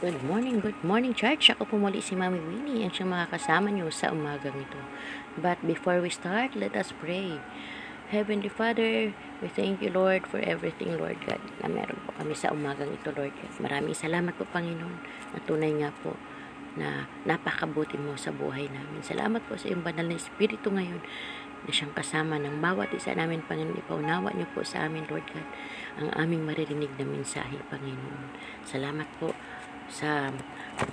Good morning, good morning church. Ako po muli si Mami Winnie ang siyang makakasama niyo sa umagang ito. But before we start, let us pray. Heavenly Father, we thank you Lord for everything Lord God na meron po kami sa umagang ito Lord God. Maraming salamat po Panginoon na tunay nga po na napakabuti mo sa buhay namin. Salamat po sa iyong banal na Espiritu ngayon na siyang kasama ng bawat isa namin, Panginoon. Ipaunawa niyo po sa amin, Lord God, ang aming maririnig na mensahe, Panginoon. Salamat po sa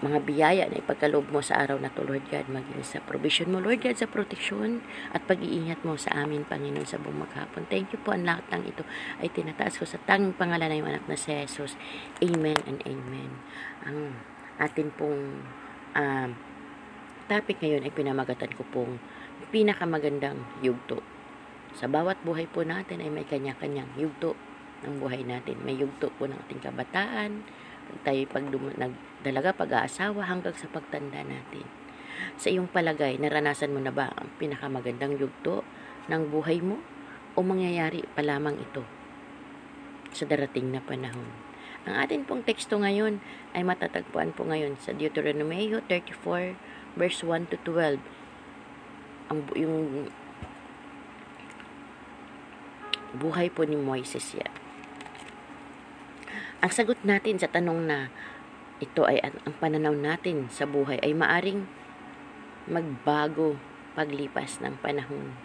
mga biyaya na ipagkaloob mo sa araw na to, Lord God, maging sa provision mo, Lord God, sa proteksyon at pag-iingat mo sa amin, Panginoon, sa buong maghapon. Thank you po, ang lahat ng ito ay tinataas ko sa tanging pangalan ng anak na si Jesus. Amen and Amen. Ang atin pong um, topic ngayon ay pinamagatan ko pong pinakamagandang yugto. Sa bawat buhay po natin ay may kanya-kanyang yugto ng buhay natin. May yugto po ng ating kabataan, tayo pag nagdalaga, pag-aasawa, hanggang sa pagtanda natin. Sa iyong palagay, naranasan mo na ba ang pinakamagandang yugto ng buhay mo? O mangyayari pa lamang ito sa darating na panahon? Ang atin pong teksto ngayon ay matatagpuan po ngayon sa Deuteronomy 34 verse 1 to 12 ang yung buhay po ni Moises yan. Ang sagot natin sa tanong na ito ay ang pananaw natin sa buhay ay maaring magbago paglipas ng panahon.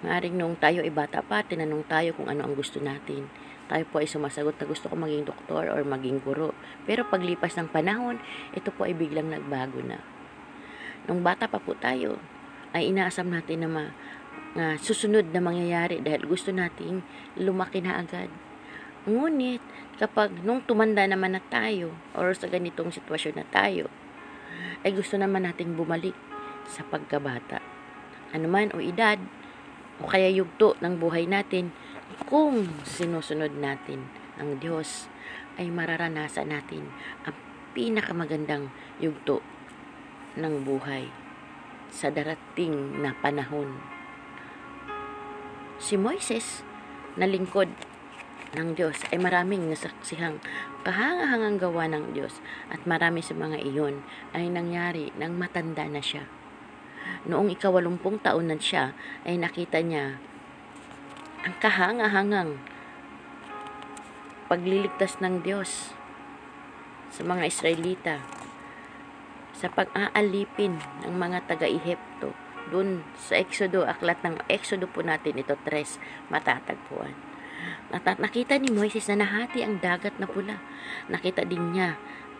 Maaring nung tayo ay bata pa, tinanong tayo kung ano ang gusto natin. Tayo po ay sumasagot na gusto ko maging doktor or maging guro. Pero paglipas ng panahon, ito po ay biglang nagbago na. Nung bata pa po tayo, ay inaasam natin na ma, na susunod na mangyayari dahil gusto nating lumaki na agad. Ngunit, kapag nung tumanda naman na tayo or sa ganitong sitwasyon na tayo, ay gusto naman nating bumalik sa pagkabata. Ano man o edad, o kaya yugto ng buhay natin, kung sinusunod natin ang Diyos, ay mararanasan natin ang pinakamagandang yugto ng buhay sa darating na panahon. Si Moises, na lingkod ng Diyos, ay maraming nasaksihang kahangahangang gawa ng Diyos at marami sa mga iyon ay nangyari nang matanda na siya. Noong ikawalumpung taon na siya, ay nakita niya ang kahangahangang pagliligtas ng Diyos sa mga Israelita sa pag-aalipin ng mga taga-Ehipto dun sa Exodo, aklat ng Exodo po natin ito, tres, matatagpuan. Nakita ni Moises na nahati ang dagat na pula. Nakita din niya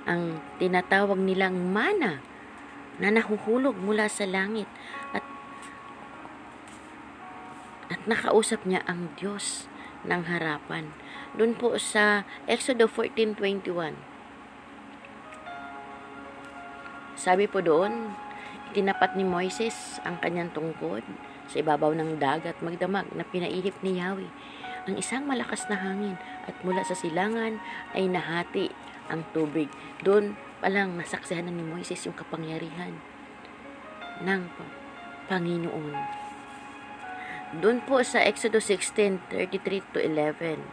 ang tinatawag nilang mana na nahuhulog mula sa langit at at nakausap niya ang Diyos ng harapan. Doon po sa Exodo 14:21 Sabi po doon, tinapat ni Moises ang kanyang tungkod sa ibabaw ng dagat magdamag na pinaihip ni Yahweh ang isang malakas na hangin at mula sa silangan ay nahati ang tubig. Doon palang nasaksihan na ni Moises yung kapangyarihan ng Panginoon. Doon po sa Exodus 16:33 to 11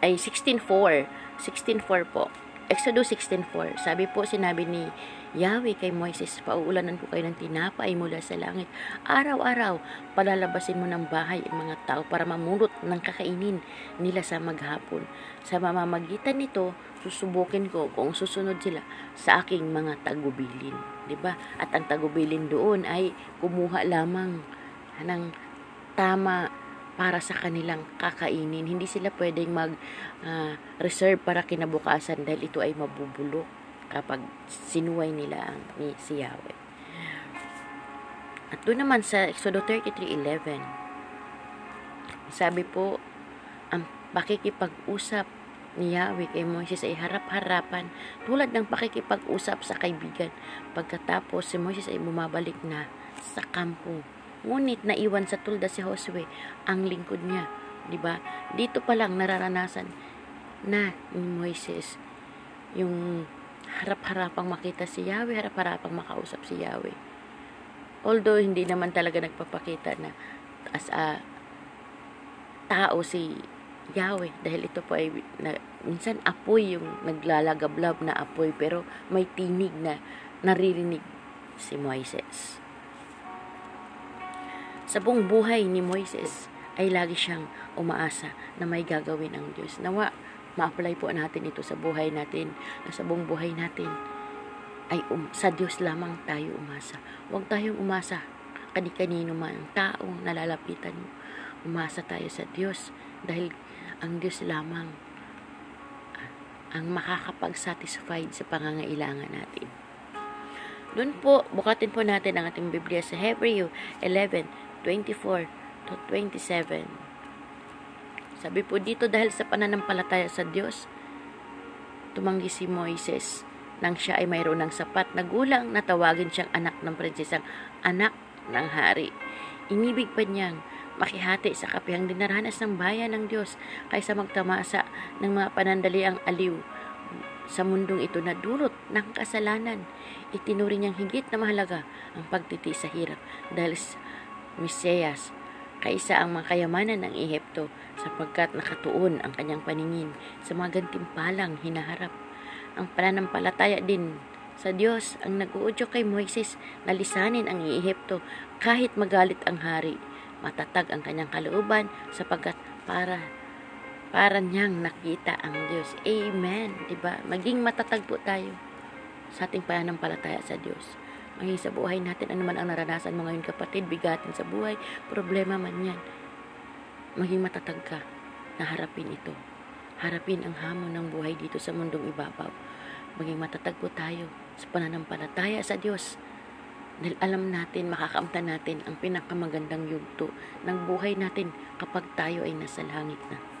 ay 16.4. 16.4 po. Exodus 16.4. Sabi po, sinabi ni Yahweh kay Moises, pauulanan ko kayo ng tinapay mula sa langit. Araw-araw, palalabasin mo ng bahay ang mga tao para mamulot ng kakainin nila sa maghapon. Sa mamamagitan nito, susubukin ko kung susunod sila sa aking mga tagubilin. ba? Diba? At ang tagubilin doon ay kumuha lamang ng tama para sa kanilang kakainin. Hindi sila pwedeng mag-reserve uh, para kinabukasan dahil ito ay mabubulok kapag sinuway nila ang ni si Yahweh. At doon naman sa Exodo 33.11, sabi po, ang pakikipag-usap ni Yahweh kay Moises ay harap-harapan tulad ng pakikipag-usap sa kaibigan. Pagkatapos si Moises ay bumabalik na sa kampo Ngunit naiwan sa tulda si Josue ang lingkod niya. 'Di ba? Dito pa lang nararanasan na ni Moises yung harap-harapang makita si Yahweh, harap-harapang makausap si Yahweh. Although hindi naman talaga nagpapakita na as a tao si Yahweh dahil ito po ay na, minsan apoy yung naglalagablab na apoy pero may tinig na naririnig si Moises. Sa buong buhay ni Moises ay lagi siyang umaasa na may gagawin ang Diyos. Nawa, ma-apply po natin ito sa buhay natin, na sa buong buhay natin ay um, sa Diyos lamang tayo umasa. Huwag tayong umasa kani-kanino man ang taong nalalapitan mo. Umasa tayo sa Diyos dahil ang Diyos lamang ang makakapag-satisfied sa pangangailangan natin. Doon po, bukatin po natin ang ating Biblia sa Hebreo 11, 24 to 27. Sabi po dito, dahil sa pananampalataya sa Diyos, tumanggi si Moises nang siya ay mayroon ng sapat na gulang na tawagin siyang anak ng prinsesang anak ng hari. Inibig pa niyang makihati sa kapihang dinaranas ng bayan ng Diyos kaysa magtamasa ng mga panandaliang aliw sa mundong ito na dulot ng kasalanan. Itinuri niyang higit na mahalaga ang pagtiti sa hirap dahil Mesiyas kaysa ang mga kayamanan ng Ehipto sapagkat nakatuon ang kanyang paningin sa mga gantimpalang hinaharap. Ang pananampalataya din sa Diyos ang nag-uudyo kay Moises na lisanin ang Ehipto kahit magalit ang hari matatag ang kanyang kalooban sapagkat para para niyang nakita ang Diyos. Amen. 'Di ba? Maging matatag po tayo sa ating pananampalataya sa Diyos. Maging sa buhay natin, ano man ang naranasan mo ngayon kapatid, bigatin sa buhay, problema man yan. Maging matatag ka na harapin ito. Harapin ang hamon ng buhay dito sa mundong ibabaw. Maging matatag po tayo sa pananampalataya sa Diyos dahil alam natin, makakamta natin ang pinakamagandang yugto ng buhay natin kapag tayo ay nasa langit na.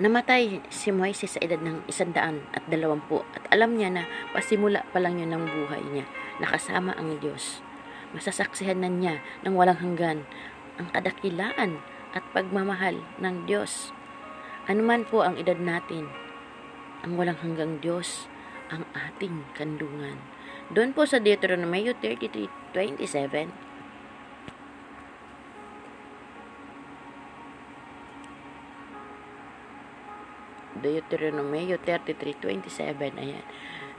Namatay si Moises sa edad ng isandaan at dalawampu at alam niya na pasimula pa lang yun ng buhay niya, nakasama ang Diyos. Masasaksihan na niya ng walang hanggan ang kadakilaan at pagmamahal ng Diyos. Anuman po ang edad natin, ang walang hanggang Diyos ang ating kandungan. Doon po sa Deuteronomy 33:27 Deuteronomy 33:27 ayan.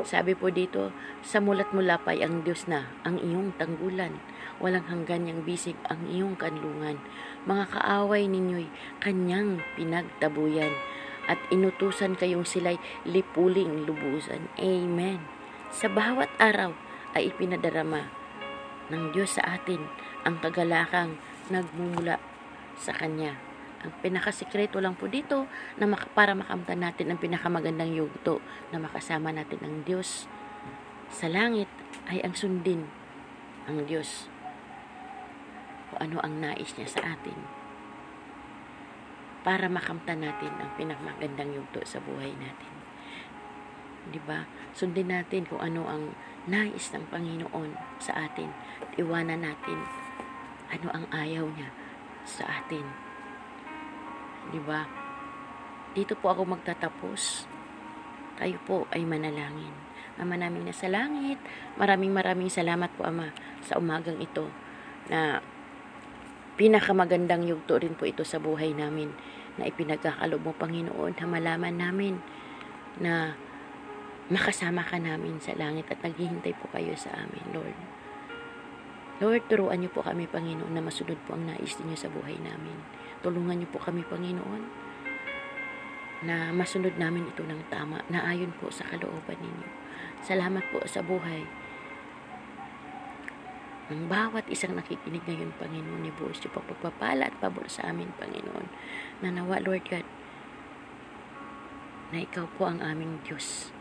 Sabi po dito, sa mulat mula pa'y ang Diyos na, ang iyong tanggulan. Walang hanggan niyang bisig ang iyong kanlungan. Mga kaaway ninyo'y kanyang pinagtabuyan at inutusan kayong sila'y lipuling lubusan. Amen. Sa bawat araw ay ipinadarama ng Diyos sa atin ang kagalakang nagmumula sa Kanya. Ang pinakasikreto lang po dito na mak- para makamtan natin ang pinakamagandang yugto na makasama natin ang Diyos sa langit ay ang sundin ang Diyos kung ano ang nais niya sa atin para makamtan natin ang pinakamagandang yugto sa buhay natin. 'Di ba? Sundin natin kung ano ang nais ng Panginoon sa atin. Iwanan natin ano ang ayaw niya sa atin. 'Di ba? Dito po ako magtatapos. Tayo po ay manalangin. Ama namin na sa langit, maraming maraming salamat po Ama sa umagang ito na pinakamagandang yugto rin po ito sa buhay namin na ipinagkakalob mo, Panginoon, na malaman namin na makasama ka namin sa langit at naghihintay po kayo sa amin, Lord. Lord, turuan niyo po kami, Panginoon, na masunod po ang nais niyo sa buhay namin. Tulungan niyo po kami, Panginoon, na masunod namin ito ng tama, na ayon po sa kalooban ninyo. Salamat po sa buhay ng bawat isang nakikinig ngayon, Panginoon, ni Buos yung pagpapala at pabor sa amin, Panginoon. Na nawa, Lord God, na ikaw po ang aming Diyos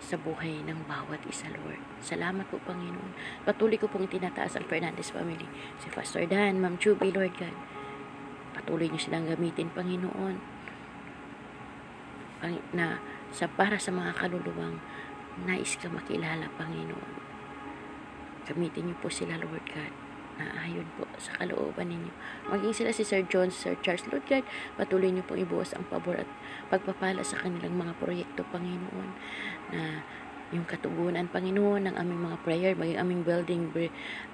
sa buhay ng bawat isa, Lord. Salamat po, Panginoon. Patuloy ko pong itinataas ang Fernandez family. Si Pastor Dan, Ma'am Chubby, Lord God. Patuloy niyo silang gamitin, Panginoon. Pang, na sa para sa mga kaluluwang nais ka makilala, Panginoon Gamitin niyo po sila, Lord God, na ayon po sa kalooban ninyo. Maging sila si Sir John, Sir Charles, God, patuloy niyo pong ibuhos ang pabor at pagpapala sa kanilang mga proyekto, Panginoon, na yung katugunan, Panginoon, ng aming mga prayer, maging aming building,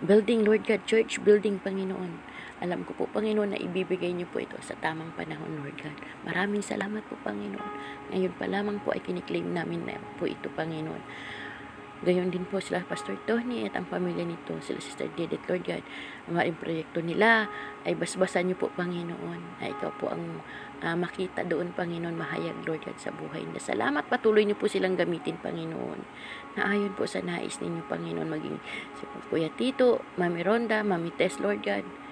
building, Lord God, church building, Panginoon. Alam ko po, Panginoon, na ibibigay niyo po ito sa tamang panahon, Lord God. Maraming salamat po, Panginoon. Ngayon pa lamang po ay kiniklaim namin na po ito, Panginoon. Gayon din po sila Pastor Tony at ang pamilya nito, sila Sister Didit, Lord God. Ang mga proyekto nila ay basbasan niyo po, Panginoon. Na ikaw po ang uh, makita doon, Panginoon, mahayag, Lord God, sa buhay nila. Salamat, patuloy niyo po silang gamitin, Panginoon. Na ayon po sa nais ninyo, Panginoon, maging si Kuya Tito, Mami Ronda, Mami Tess, Lord God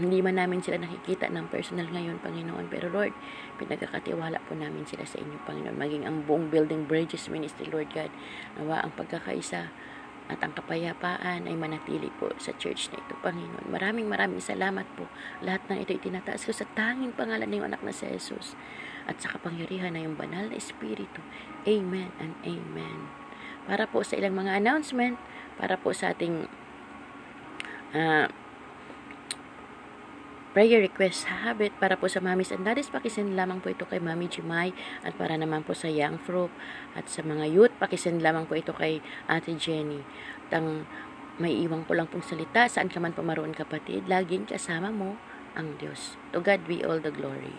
hindi man namin sila nakikita ng personal ngayon, Panginoon. Pero Lord, pinagkakatiwala po namin sila sa inyo, Panginoon. Maging ang buong building bridges ministry, Lord God. Nawa ang pagkakaisa at ang kapayapaan ay manatili po sa church na ito, Panginoon. Maraming maraming salamat po. Lahat ng ito itinataas ko sa tanging pangalan ng anak na si Jesus at sa kapangyarihan na yung banal na Espiritu. Amen and Amen. Para po sa ilang mga announcement, para po sa ating uh, prayer request habit para po sa mamis and daddies pakisend lamang po ito kay Mami Jimay at para naman po sa young fruit at sa mga youth pakisend lamang po ito kay Ate Jenny. Tang may iwang ko lang pong salita saan ka man pumaroon kapatid laging kasama mo ang Diyos. To God be all the glory